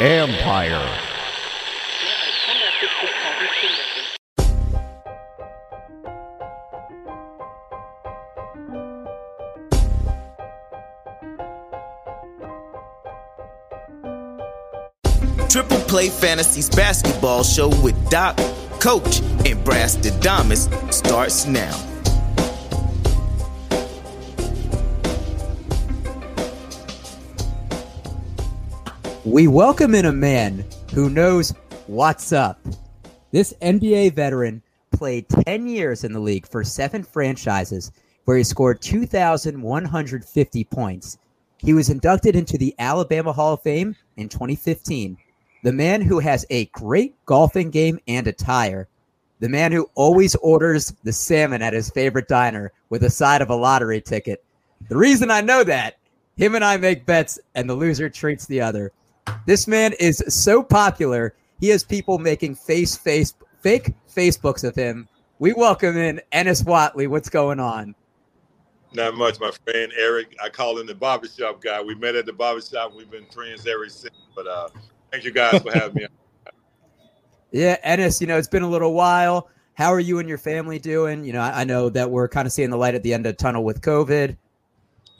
Empire. Triple Play Fantasies basketball show with Doc, Coach, and Brass Damas starts now. We welcome in a man who knows what's up. This NBA veteran played 10 years in the league for seven franchises where he scored 2,150 points. He was inducted into the Alabama Hall of Fame in 2015. The man who has a great golfing game and attire. The man who always orders the salmon at his favorite diner with a side of a lottery ticket. The reason I know that, him and I make bets and the loser treats the other. This man is so popular, he has people making face face fake Facebooks of him. We welcome in Ennis Whatley. What's going on? Not much, my friend Eric. I call him the barbershop guy. We met at the barbershop. We've been friends ever since. But uh, thank you guys for having me. Yeah, Ennis, you know, it's been a little while. How are you and your family doing? You know, I, I know that we're kind of seeing the light at the end of the tunnel with COVID.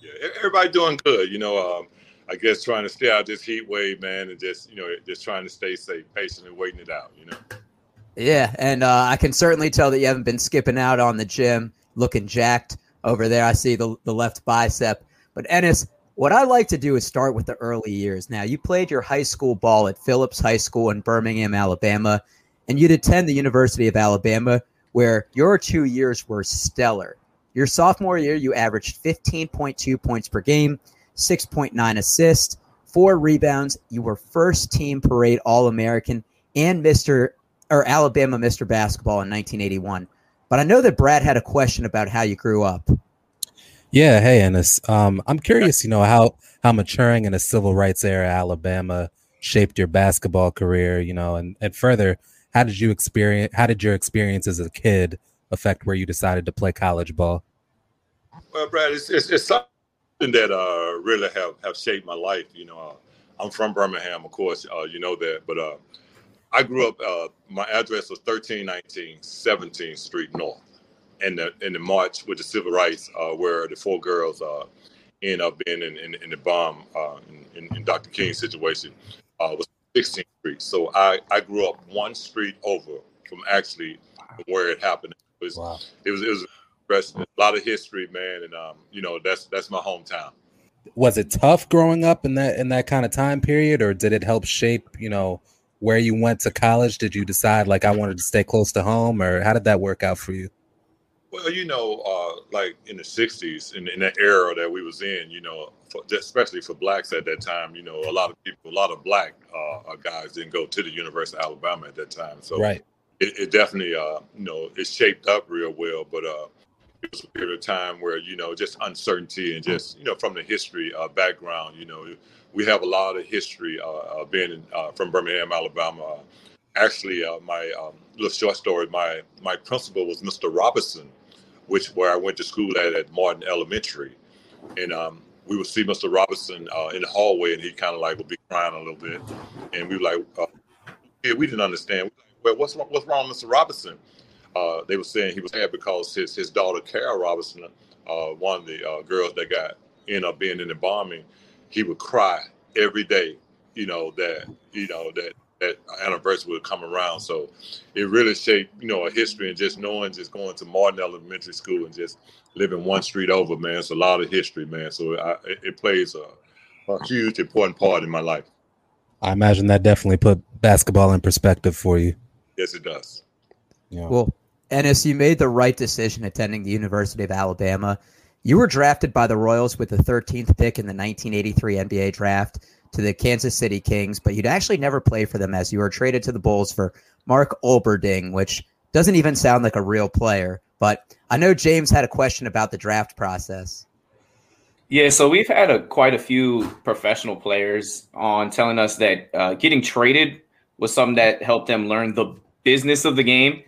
Yeah, everybody doing good. You know, um, I guess trying to stay out this heat wave, man, and just you know, just trying to stay safe, patiently waiting it out. You know. Yeah, and uh, I can certainly tell that you haven't been skipping out on the gym, looking jacked over there. I see the the left bicep. But Ennis, what I like to do is start with the early years. Now, you played your high school ball at Phillips High School in Birmingham, Alabama, and you'd attend the University of Alabama, where your two years were stellar. Your sophomore year, you averaged 15.2 points per game, 6.9 assists, four rebounds. You were first team parade All American and Mr. or Alabama Mr. Basketball in 1981. But I know that Brad had a question about how you grew up. Yeah, hey Ennis. Um, I'm curious, you know, how how maturing in a civil rights era Alabama shaped your basketball career, you know, and and further, how did you experience how did your experience as a kid affect where you decided to play college ball? Well, Brad, it's it's, it's something that uh, really have have shaped my life. You know, uh, I'm from Birmingham, of course, uh, you know that, but uh, I grew up. Uh, my address was 1319 17th Street North in the in the march with the civil rights, uh, where the four girls uh, ended up being in, in, in the bomb uh, in, in, Dr. King's situation uh, was 16th Street. So I, I grew up one street over from actually where it happened. It was wow. it was it was a lot of history, man, and um, you know that's that's my hometown. Was it tough growing up in that in that kind of time period, or did it help shape you know where you went to college? Did you decide like I wanted to stay close to home, or how did that work out for you? Well, you know, uh, like in the '60s, in, in, that era that we was in, you know, for, especially for blacks at that time, you know, a lot of people, a lot of black uh, guys didn't go to the University of Alabama at that time. So, right, it, it definitely, uh, you know, it shaped up real well. But uh, was a period of time where, you know, just uncertainty and just, you know, from the history uh, background, you know, we have a lot of history uh, being in, from Birmingham, Alabama. Actually, my um, little short story, my my principal was Mr. Robinson which where I went to school at at Martin Elementary, and um, we would see Mr. Robinson uh, in the hallway, and he kind of like would be crying a little bit, and we were like, uh, yeah, we didn't understand. We like, well, what's what's wrong, Mr. Robinson? Uh, they were saying he was sad because his his daughter Carol Robinson, uh, one of the uh, girls that got ended up being in the bombing, he would cry every day. You know that you know that that anniversary would come around. So it really shaped, you know, a history and just knowing, just going to Martin Elementary School and just living one street over, man. It's a lot of history, man. So I, it, it, plays a, a huge, important part in my life. I imagine that definitely put basketball in perspective for you. Yes, it does. Yeah. Well, Ennis, you made the right decision attending the University of Alabama. You were drafted by the Royals with the 13th pick in the 1983 NBA draft to the Kansas City Kings, but you'd actually never play for them as you were traded to the Bulls for Mark Olberding, which doesn't even sound like a real player. But I know James had a question about the draft process. Yeah, so we've had a, quite a few professional players on telling us that uh, getting traded was something that helped them learn the business of the game.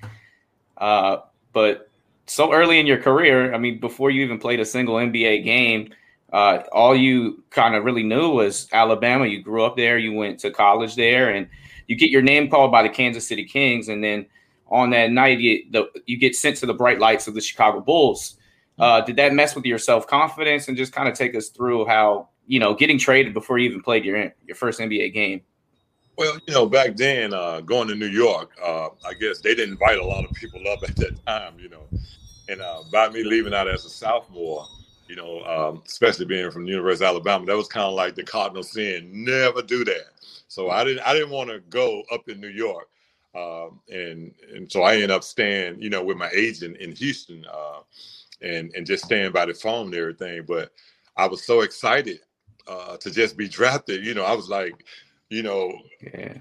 Uh, but so early in your career, I mean, before you even played a single NBA game, uh, all you kind of really knew was Alabama. You grew up there, you went to college there, and you get your name called by the Kansas City Kings, and then on that night you, the, you get sent to the bright lights of the Chicago Bulls. Uh, did that mess with your self confidence? And just kind of take us through how you know getting traded before you even played your your first NBA game. Well, you know, back then, uh, going to New York, uh, I guess they didn't invite a lot of people up at that time, you know. And uh, by me leaving out as a sophomore, you know, um, especially being from the University of Alabama, that was kind of like the cardinal sin. Never do that. So I didn't, I didn't want to go up in New York, um, and and so I ended up staying, you know, with my agent in Houston, uh, and and just staying by the phone and everything. But I was so excited uh, to just be drafted. You know, I was like, you know, yeah.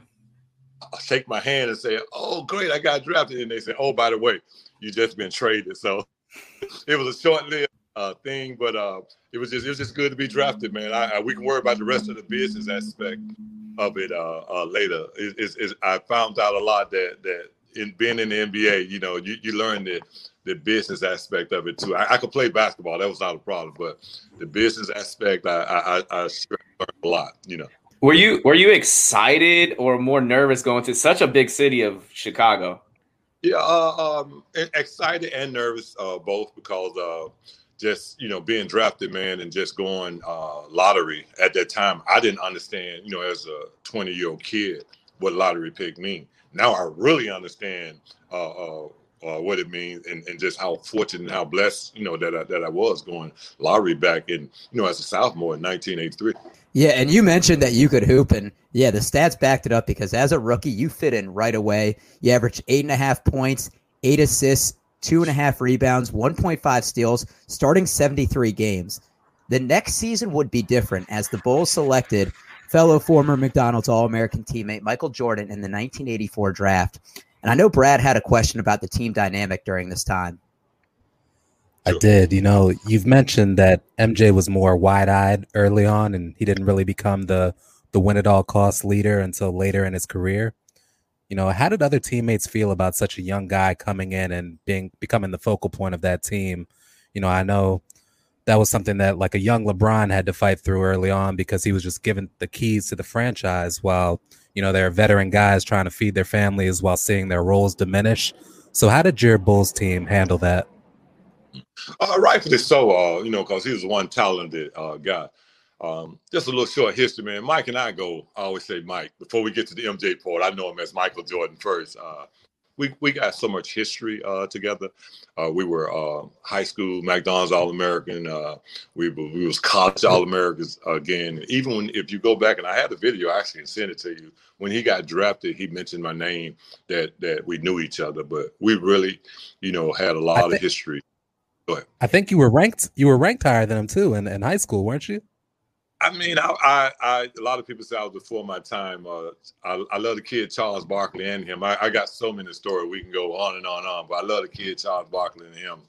I shake my hand and say, "Oh, great, I got drafted," and they say, "Oh, by the way, you just been traded." So it was a short-lived uh, thing, but uh, it was just it was just good to be drafted, man. I, I, we can worry about the rest of the business aspect of it uh, uh later. It, I found out a lot that that in being in the NBA, you know, you, you learn the the business aspect of it too. I, I could play basketball; that was not a problem, but the business aspect, I I, I sure learned a lot, you know. Were you were you excited or more nervous going to such a big city of Chicago? Yeah, uh, um, excited and nervous, uh, both because uh, just you know being drafted, man, and just going uh, lottery at that time. I didn't understand, you know, as a 20 year old kid, what lottery pick mean. Now I really understand uh, what it means and, and just how fortunate and how blessed, you know, that I, that I was going lottery back in, you know, as a sophomore in 1983. Yeah, and you mentioned that you could hoop, and yeah, the stats backed it up because as a rookie, you fit in right away. You averaged eight and a half points, eight assists, two and a half rebounds, 1.5 steals, starting 73 games. The next season would be different as the Bulls selected fellow former McDonald's All American teammate Michael Jordan in the 1984 draft. And I know Brad had a question about the team dynamic during this time. I did. You know, you've mentioned that MJ was more wide-eyed early on, and he didn't really become the the win at all cost leader until later in his career. You know, how did other teammates feel about such a young guy coming in and being becoming the focal point of that team? You know, I know that was something that like a young LeBron had to fight through early on because he was just given the keys to the franchise while you know, there are veteran guys trying to feed their families while seeing their roles diminish. So, how did your Bulls team handle that? Uh, rightfully so, uh, you know, because he was one talented uh, guy. Um, just a little short history, man. Mike and I go, I always say Mike. Before we get to the MJ part, I know him as Michael Jordan first. Uh, we we got so much history uh, together. Uh, we were uh, high school McDonald's All American. Uh, we we was college All Americans again. Even when if you go back and I had the video, I actually send it to you. When he got drafted, he mentioned my name that that we knew each other, but we really, you know, had a lot think, of history. I think you were ranked. You were ranked higher than him too in, in high school, weren't you? I mean, I, I, I, a lot of people say I was before my time. Uh, I, I love the kid Charles Barkley and him. I, I got so many stories we can go on and on and on, but I love the kid Charles Barkley and him.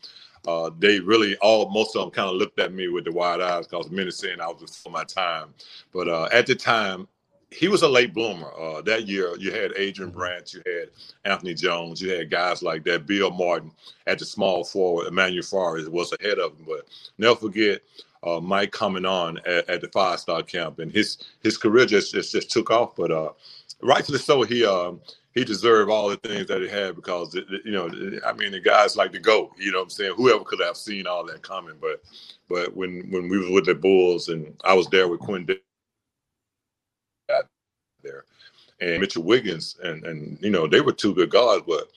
Uh, they really all most of them kind of looked at me with the wide eyes because many saying I was before my time. But uh, at the time, he was a late bloomer. Uh, that year, you had Adrian mm-hmm. Branch, you had Anthony Jones, you had guys like that. Bill Martin at the small forward, Emmanuel Forrest was ahead of him. But never forget uh, Mike coming on at, at the five star camp, and his his career just just, just took off. But uh, rightfully so, he um, he deserved all the things that he had because it, you know I mean the guys like to go. You know what I'm saying? Whoever could have seen all that coming, but but when when we was with the Bulls and I was there with Quinn there and Mitchell Wiggins and and you know they were two good guards, but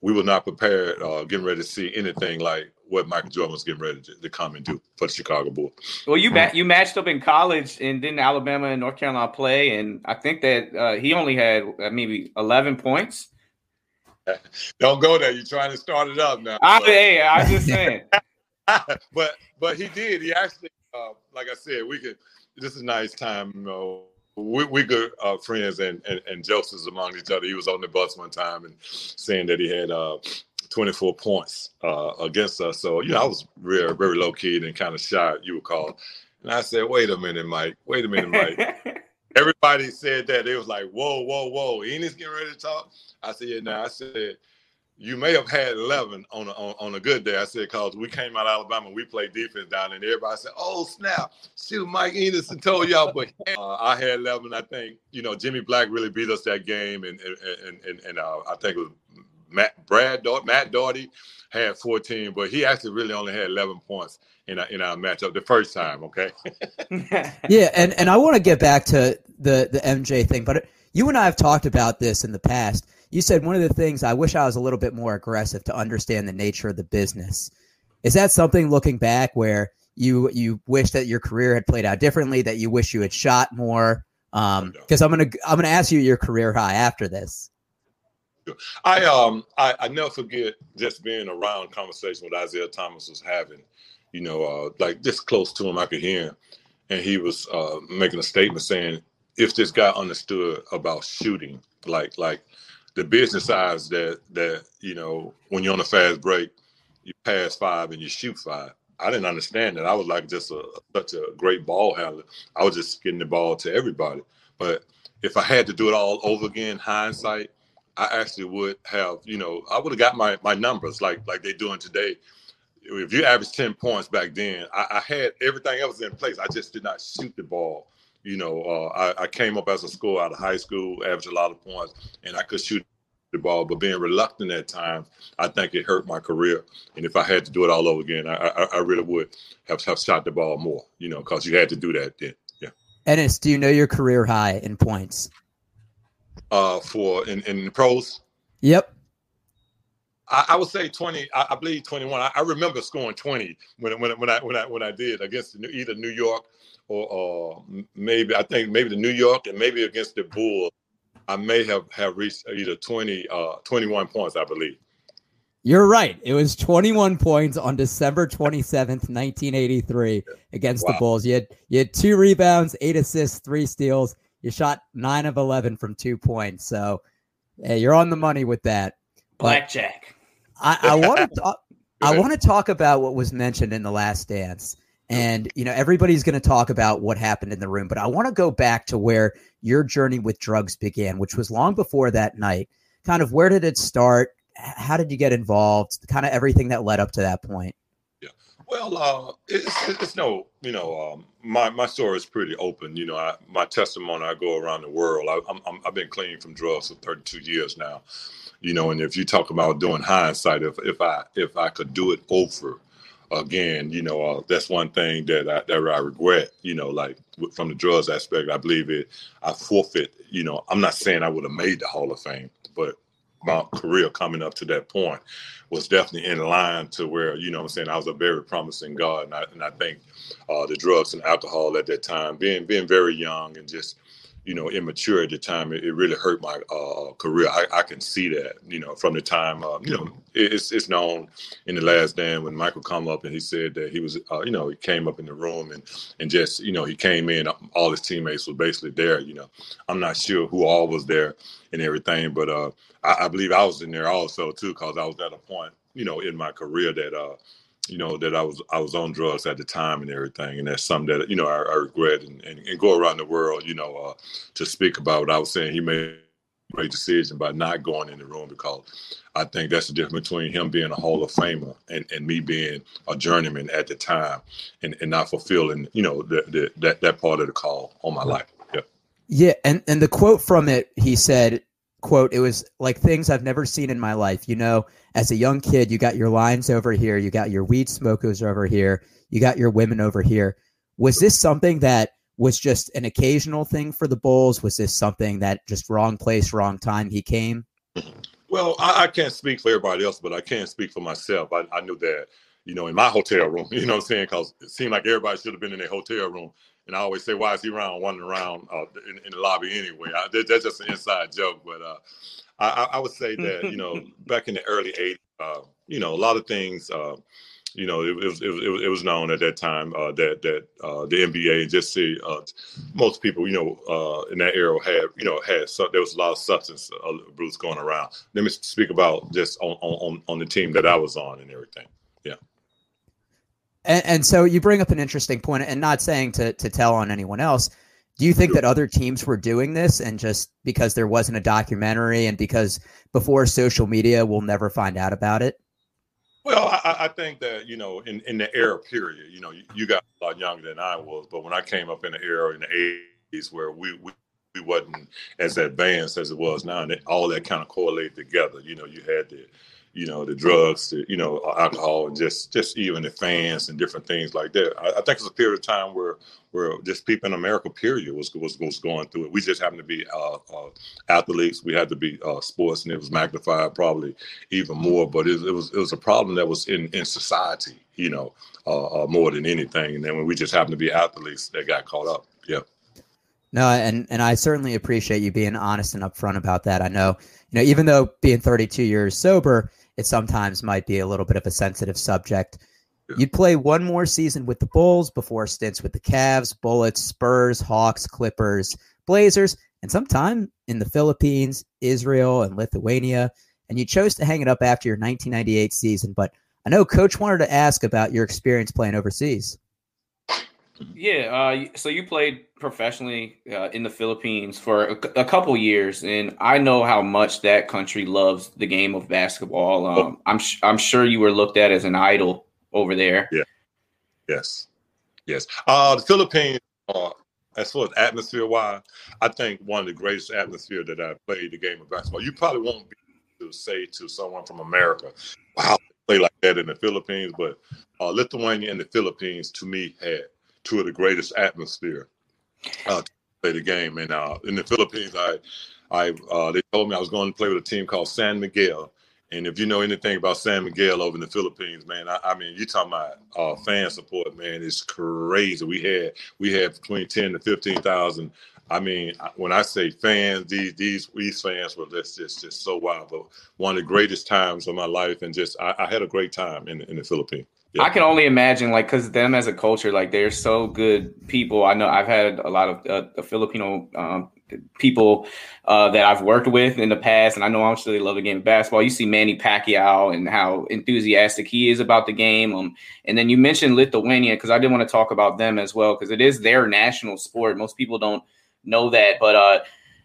we were not prepared, uh, getting ready to see anything like what Michael Jordan was getting ready to, to come and do for the Chicago Bulls. Well, you ma- you matched up in college, and then Alabama and North Carolina play, and I think that uh, he only had uh, maybe eleven points. Don't go there. You're trying to start it up now. I, hey, I just saying. but but he did. He actually, uh, like I said, we could. This is a nice time, you know we, we good uh, friends and, and, and jokesters among each other. He was on the bus one time and saying that he had uh, 24 points uh, against us. So, you know, I was very, very low key and kind of shy, you would call. And I said, wait a minute, Mike. Wait a minute, Mike. Everybody said that. It was like, whoa, whoa, whoa. Ennis getting ready to talk. I said, yeah, now. I said, you may have had 11 on a, on, on a good day. I said, because we came out of Alabama, we played defense down and everybody said, oh, snap, shoot, Mike Anderson told y'all. But uh, I had 11. I think, you know, Jimmy Black really beat us that game. And, and, and, and uh, I think it was Matt, Brad, Matt Doherty had 14, but he actually really only had 11 points in our, in our matchup the first time, okay? yeah, and, and I want to get back to the, the MJ thing, but you and I have talked about this in the past – you said one of the things I wish I was a little bit more aggressive to understand the nature of the business. Is that something looking back where you you wish that your career had played out differently, that you wish you had shot more? Um, because I'm gonna I'm gonna ask you your career high after this. I um I, I never forget just being around conversation with Isiah Thomas was having, you know, uh, like this close to him, I could hear him, and he was uh, making a statement saying if this guy understood about shooting, like like the business sides that that you know when you're on a fast break, you pass five and you shoot five. I didn't understand that. I was like just a such a great ball handler. I was just getting the ball to everybody. But if I had to do it all over again, hindsight, I actually would have, you know, I would have got my my numbers like like they're doing today. If you average 10 points back then, I, I had everything else in place. I just did not shoot the ball you know, uh, I, I, came up as a school out of high school, averaged a lot of points, and I could shoot the ball. But being reluctant at times, I think it hurt my career. And if I had to do it all over again, I, I, I really would have, have shot the ball more, you know, because you had to do that then. Yeah. Ennis, do you know your career high in points? Uh, for in, in the pros? Yep. I, would say 20. I, believe 21. I, I, remember scoring 20 when when when I when I when I did against either New York or, or maybe I think maybe the New York and maybe against the Bulls. I may have have reached either 20 uh 21 points, I believe. You're right. It was 21 points on December 27th, 1983 against wow. the Bulls. You had you had two rebounds, eight assists, three steals. You shot 9 of 11 from 2 points. So, hey, you're on the money with that. Blackjack. I, I want to talk I want to talk about what was mentioned in the last dance. And, you know, everybody's going to talk about what happened in the room, but I want to go back to where your journey with drugs began, which was long before that night. Kind of where did it start? How did you get involved? Kind of everything that led up to that point. Yeah. Well, uh, it's, it's no, you know, um, my, my story is pretty open. You know, I, my testimony, I go around the world. I, I'm, I'm, I've been clean from drugs for 32 years now you know and if you talk about doing hindsight if if i if i could do it over again, you know, uh, that's one thing that I, that I regret, you know, like from the drugs aspect, I believe it, I forfeit, you know, I'm not saying I would have made the Hall of Fame, but my career coming up to that point was definitely in line to where, you know I'm saying, I was a very promising guard. And I, and I think uh, the drugs and alcohol at that time, being, being very young and just, you know, immature at the time, it, it really hurt my uh, career. I, I, can see that, you know, from the time, uh, you know, it's it's known in the last dance when Michael come up and he said that he was, uh, you know, he came up in the room and and just, you know, he came in, all his teammates were basically there. You know, I'm not sure who all was there and everything, but uh, I, I believe I was in there also too, because I was at a point, you know, in my career that uh, you know that I was I was on drugs at the time and everything, and that's something that you know I, I regret and, and, and, go around the world, you know, uh, to speak about. I was saying he made a great decision by not going in the room because I think that's the difference between him being a Hall of Famer and, and me being a journeyman at the time and, and not fulfilling you know the, the, that that part of the call on my life. Yeah. Yeah, and and the quote from it, he said, "quote It was like things I've never seen in my life, you know." as a young kid, you got your lines over here, you got your weed smokers over here, you got your women over here. Was this something that was just an occasional thing for the Bulls? Was this something that just wrong place, wrong time he came? Well, I, I can't speak for everybody else, but I can speak for myself. I, I knew that, you know, in my hotel room, you know what I'm saying? Because it seemed like everybody should have been in their hotel room. And I always say, why is he around, wandering around uh, in, in, the lobby anyway? I, that's just an inside joke. But uh, I, I, would say that you know back in the early '80s, uh, you know, a lot of things. Uh, you know, it, it, was, it, it was known at that time uh, that that uh, the NBA and just see uh, most people, you know, uh, in that era had you know had so, there was a lot of substance abuse going around. Let me speak about just on, on on the team that I was on and everything. And, and so you bring up an interesting point, and not saying to to tell on anyone else. Do you think that other teams were doing this and just because there wasn't a documentary and because before social media, we'll never find out about it? Well, I, I think that you know, in, in the era period, you know, you, you, got a lot younger than I was, but when I came up in the era in the '80s where we, we we wasn't as advanced as it was now, and it, all that kind of correlated together. You know, you had the you know, the drugs, the, you know, alcohol, and just just even the fans and different things like that. I, I, think it's a period of time where where just people in America, period, was was, was going through it. We just happened to be uh, uh, athletes. We had to be uh, sports, and it was magnified probably even more. But it, it, was it was a problem that was in in society, you know, uh, uh, more than anything. And then when we just happened to be athletes, that got caught up. Yeah. No, and and I certainly appreciate you being honest and upfront about that. I know, you know, even though being 32 years sober it sometimes might be a little bit of a sensitive subject. You'd play one more season with the Bulls before stints with the Cavs, Bullets, Spurs, Hawks, Clippers, Blazers, and sometime in the Philippines, Israel, and Lithuania. And you chose to hang it up after your 1998 season. But I know Coach wanted to ask about your experience playing overseas. Yeah, uh, so you played professionally uh, in the Philippines for a, a, couple years, and I know how much that country loves the game of basketball. Um, oh. I'm sh- I'm sure you were looked at as an idol over there. Yeah. Yes. Yes. Uh, the Philippines, uh, as far as atmosphere wise, I think one of the greatest atmosphere that I've played the game of basketball. You probably won't be able to say to someone from America, "Wow, play like that in the Philippines," but uh, Lithuania and the Philippines, to me, had two of the greatest atmosphere uh, to play the game. And uh, in the Philippines, I, I uh, they told me I was going to play with a team called San Miguel. And if you know anything about San Miguel over in the Philippines, man, I, I mean, you talking about uh, fan support, man, it's crazy. We had we had between ten to fifteen thousand. I mean, when I say fans, these these these fans were just just just so wild. But one of the greatest times of my life, and just I, I had a great time in in the Philippines. I can only imagine, like, because them as a culture, like, they're so good people. I know I've had a lot of uh, Filipino um, people uh, that I've worked with in the past, and I know how much they love the game of basketball. You see Manny Pacquiao and how enthusiastic he is about the game. Um, and then you mentioned Lithuania because I did want to talk about them as well because it is their national sport. Most people don't know that, but uh,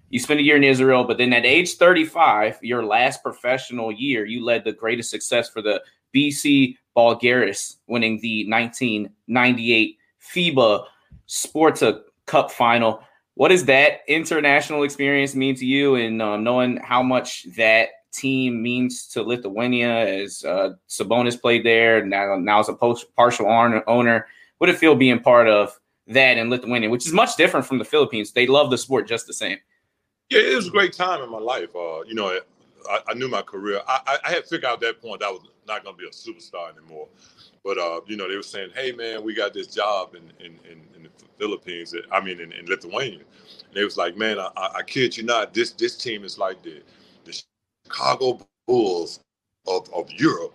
you spent a year in Israel, but then at age 35, your last professional year, you led the greatest success for the BC Zalgiris, winning the 1998 FIBA Saporta Cup final. What does that international experience mean to you, and um, knowing how much that team means to Lithuania as uh, Sabonis played there, now now as a post, partial owner? What it feel being part of that in Lithuania, which is much different from the Philippines? They love the sport just the same. Yeah, it was a great time in my life. Uh, you know, I, I, knew my career. I, I, had figured out at that point I was not going to be a superstar anymore. But uh, you know, they were saying, "Hey, man, we got this job in in, in, in the Philippines. I mean, in, in Lithuania." And they was like, "Man, I, I, kid you not, this this team is like the the Chicago Bulls of, of Europe."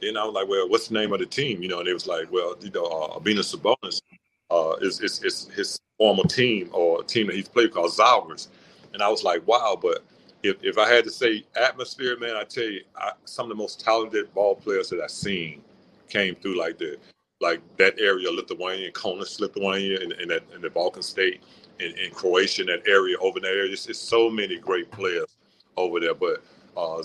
Then I was like, "Well, what's the name of the team?" You know, and they was like, "Well, you know, uh, Arvydas Sabonis uh, is, is is his former team or team that he's played called Zalgiris." And I was like, "Wow!" But if, if I had to say atmosphere, man, I tell you, I, some of the most talented ball players that I've seen came through like the like that area, Lithuania, Kaunas, Lithuania, in, in, that, in the Balkan state, in, in Croatia, that area over there. There's, it's so many great players over there. But uh,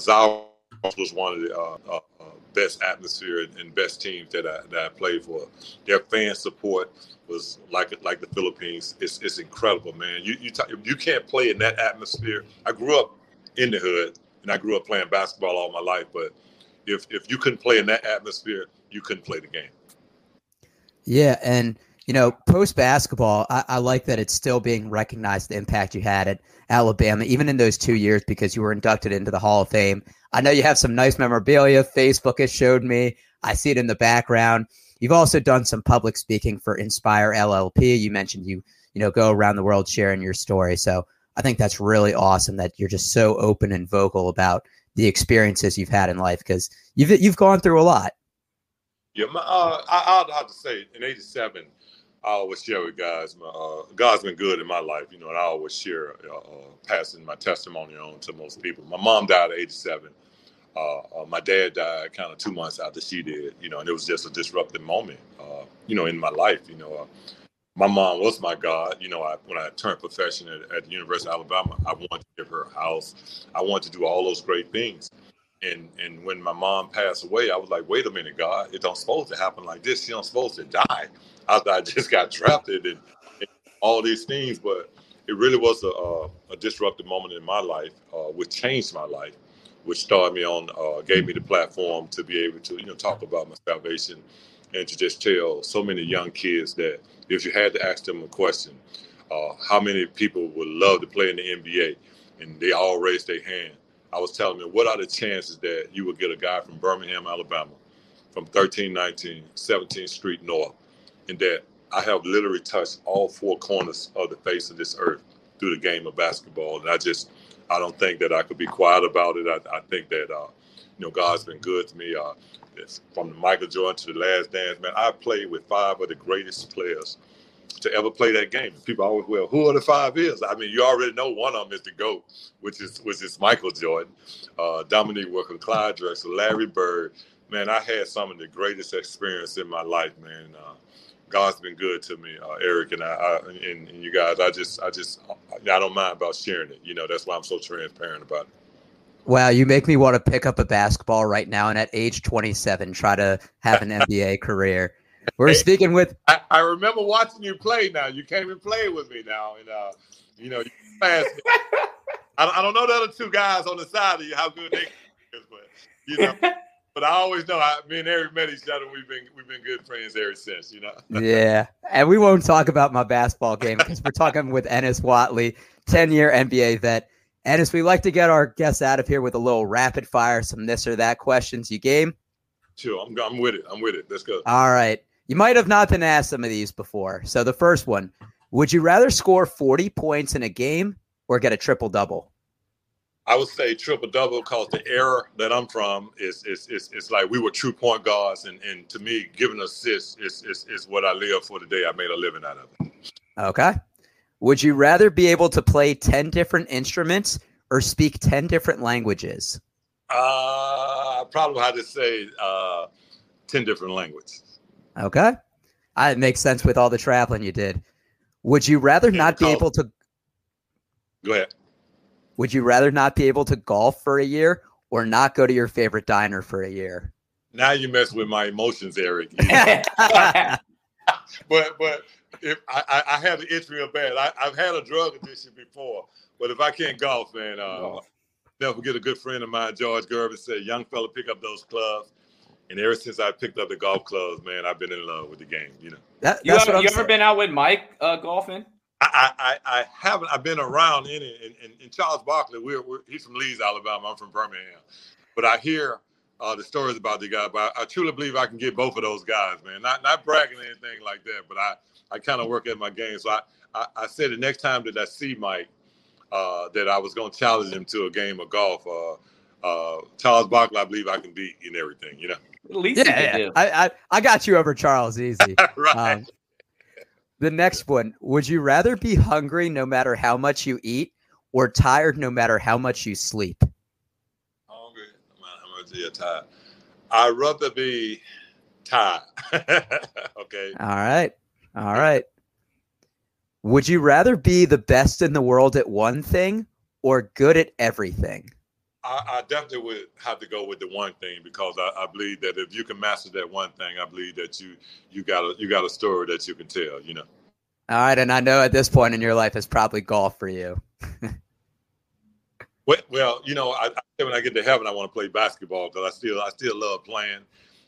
was one of the uh, uh, uh, best atmosphere and best teams that I, that I played for. Their fan support was like like the Philippines. It's, it's incredible, man. You you, t- you can't play in that atmosphere. I grew up in the hood, and I grew up playing basketball all my life. But if if you couldn't play in that atmosphere, you couldn't play the game. Yeah, and you know, post basketball, I, I, like that it's still being recognized the impact you had at Alabama, even in those two years because you were inducted into the Hall of Fame. I know you have some nice memorabilia. Facebook has showed me. I see it in the background. You've also done some public speaking for Inspire LLP. You mentioned you, you know, go around the world sharing your story. So I think that's really awesome that you're just so open and vocal about the experiences you've had in life because you've you've gone through a lot. Yeah, my, uh, I, will have to say, in '87, I always share with guys. My, uh, God's been good in my life, you know, and I always share, uh, uh passing my testimony on to most people. My mom died at '87. Uh, uh, my dad died kind of two months after she did, you know, and it was just a disruptive moment, you know, in my life, you know my mom was my God. You know, I, when I turned profession at, at, the University of Alabama, I wanted to give her a house. I wanted to do all those great things. And and when my mom passed away, I was like, wait a minute, God, it don't supposed to happen like this. She don't supposed to die after I just got drafted and, and all these things. But it really was a, a, disruptive moment in my life, uh, which changed my life, which started me on, uh, gave me the platform to be able to, you know, talk about my salvation and to just tell so many young kids that if you had to ask them a question, uh, how many people would love to play in the NBA, and they all raised their hand. I was telling them, what are the chances that you would get a guy from Birmingham, Alabama, from 1319 17th Street North, and that I have literally touched all four corners of the face of this earth through the game of basketball, and I just, I don't think that I could be quiet about it. I, I think that, uh, you know, God's been good to me. Uh, from the Michael Jordan to the Last Dance, man, I played with five of the greatest players to ever play that game. People always, well, who are the five is? I mean, you already know one of them is the GOAT, which is which is Michael Jordan, uh, Dominique Wilkins, Clyde Drexler, Larry Bird. Man, I had some of the greatest experience in my life, man. Uh, God's been good to me, uh, Eric, and I, I and, and, you guys. I just, I just, I don't mind about sharing it. You know, that's why I'm so transparent about it. Wow, you make me want to pick up a basketball right now and at age 27 try to have an NBA career. We're speaking with. I, I, remember watching you play. Now you came and played with me. Now and uh, you know, you I, I, don't know the other two guys on the side of you how good they is, but you know. But I always know, I, me and Eric met each other. We've been we've been good friends ever since, you know. yeah, and we won't talk about my basketball game because we're talking with Ennis Whatley, ten year NBA vet. Ennis, we like to get our guests out of here with a little rapid fire, some this or that questions. You game? Sure, I'm, I'm with it. I'm with it. Let's go. All right. You might have not been asked some of these before. So the first one Would you rather score 40 points in a game or get a triple double? I would say triple double because the era that I'm from is is, is, is like we were true point guards, and, and to me, giving assists is, is is what I live for today. I made a living out of it. Okay. Would you rather be able to play 10 different instruments or speak 10 different languages? Uh, I probably had to say uh, 10 different languages. Okay. Uh, it makes sense with all the traveling you did. Would you rather not be able to Go ahead. Would you rather not be able to golf for a year or not go to your favorite diner for a year? Now you mess with my emotions, Eric. but but if I, I, had an itch real bad. I, have had a drug addiction before, but if I can't golf, man, uh, never forget a good friend of mine, George Gervin, said, "Young fella, pick up those clubs." And ever since I picked up the golf clubs, man, I've been in love with the game. You know. That, you ever, you ever been out with Mike uh, golfing? I, I, I haven't. I've been around in it. And, and, and Charles Barkley, we're, we're, he's from Leeds, Alabama. I'm from Birmingham. But I hear uh, the stories about the guy. But I, I, truly believe I can get both of those guys, man. Not not bragging or anything like that, but I I kind of work at my game. So I, I, I said the next time that I see Mike, uh, that I was going to challenge him to a game of golf. Uh, uh, Charles Barkley, I believe I can beat in everything. You know. At least yeah, yeah. I, I, I got you over Charles easy. right. Um, the next one: Would you rather be hungry no matter how much you eat, or tired no matter how much you sleep? Hungry, no matter how much you're tired. I'd rather be tired. okay. All right. All right. Would you rather be the best in the world at one thing or good at everything? I, I definitely would have to go with the one thing because I, I, believe that if you can master that one thing, I believe that you you got a you got a story that you can tell. You know. All right, and I know at this point in your life, it's probably golf for you. well, you know, I, I, when I get to heaven, I want to play basketball because I still I still love playing,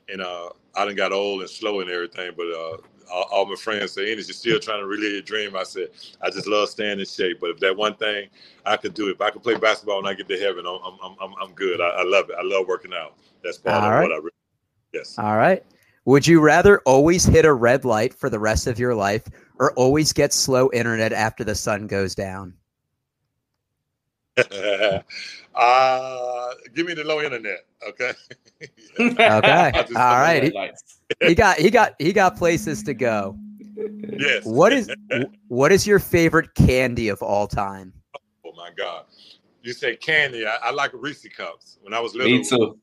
and uh, I done got old and slow and everything, but uh, all, all, my friends say, Ennis, you're still trying to relive your dream. I said, I just love staying in shape. But if that one thing I could do, if I could play basketball when I get to heaven, I'm, I'm, I'm, I'm good. I, I, love it. I love working out. That's part all of right. what I really, yes. All right. Would you rather always hit a red light for the rest of your life or always get slow internet after the sun goes down? uh, give me the low internet, okay? okay, all right. He, he, got he got he got places to go. Yes. What is what is your favorite candy of all time? Oh my god! You say candy? I, I like Reese cups. When I was little. Me too.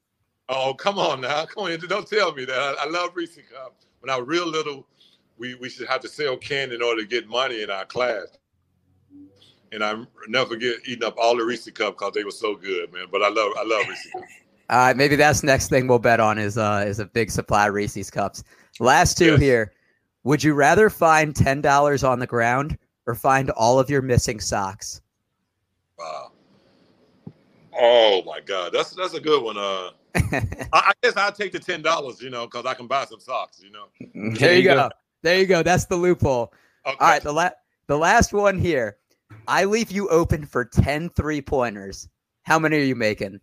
Oh come on now, come on! Don't tell me that. I, I love Reese cups. When I was real little, we we should have to sell candy in order to get money in our class. And I never forget eating up all the Reese cup because they were so good, man. But I love I love Reese cups. Uh, maybe that's next thing we'll bet on is uh, is a big supply of Reese's cups. Last two Yes. here. Would you rather find ten dollars on the ground or find all of your missing socks? Wow. Oh my God, that's that's a good one. Uh, I, I guess I'll take the ten dollars, you know, because I can buy some socks, you know. there you go. There you go. That's the loophole. Okay. All right, the la- the last one here. I leave you open for 10 three pointers. How many are you making?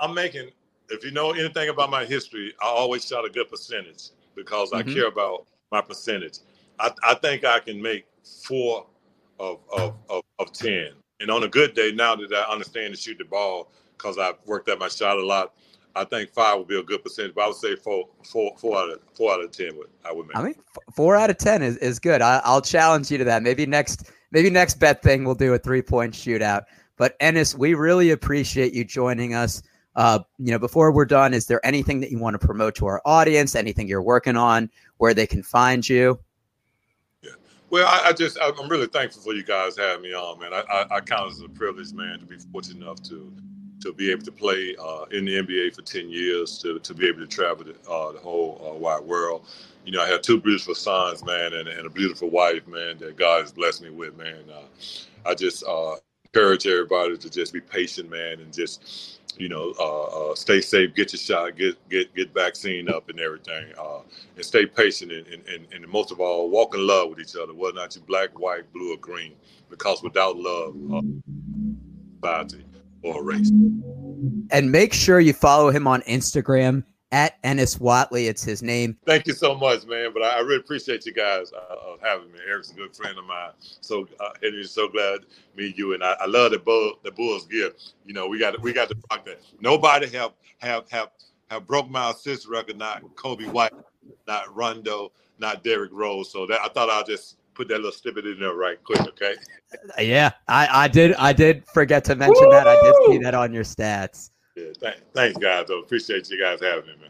I'm making. If you know anything about my history, I always shot a good percentage because I Mhm. care about my percentage. I, I think I can make four of, of, of, of ten. And on a good day, now that I understand to shoot the ball, because I've worked at my shot a lot, I think five would be a good percentage. But I would say four, four, four out of four out of ten would I would make. I mean, four out of ten is, is good. I, I'll challenge you to that. Maybe next, maybe next bet thing we'll do a three point shootout. But Ennis, we really appreciate you joining us. Uh, you know, before we're done, is there anything that you want to promote to our audience? Anything you're working on, where they can find you? Yeah. Well, I, I just I'm really thankful for you guys having me on, man. I, I, I count it as a privilege, man, to be fortunate enough to to be able to play uh, in the NBA for ten years, to, to be able to travel the, uh, the whole uh, wide world. You know, I have two beautiful sons, man, and, and a beautiful wife, man, that God has blessed me with, man. Uh, I just uh, encourage everybody to just be patient, man, and just you know, uh, uh, stay safe, get your shot, get get get vaccine up and everything, uh, and stay patient and, and, and, most of all, walk in love with each other, whether or not you're black, white, blue, or green, because without love, uh, society or race. And make sure you follow him on Instagram at Ennis Whatley. It's his name. Thank you so much, man. But I, I really appreciate you guys uh, having me. Eric's a good friend of mine, so uh, and so glad to meet you. And I, I love the bull, the Bulls gear. You know, we got we got to rock that. Nobody have have have have broke my assist record. Not Coby White, not Rondo, not Derrick Rose. So that I thought I'll just put that little snippet in there right quick. Okay. Yeah, I, I did. I did forget to mention that. I did see that on your stats. Yeah. Th- thanks, guys. I appreciate you guys having me.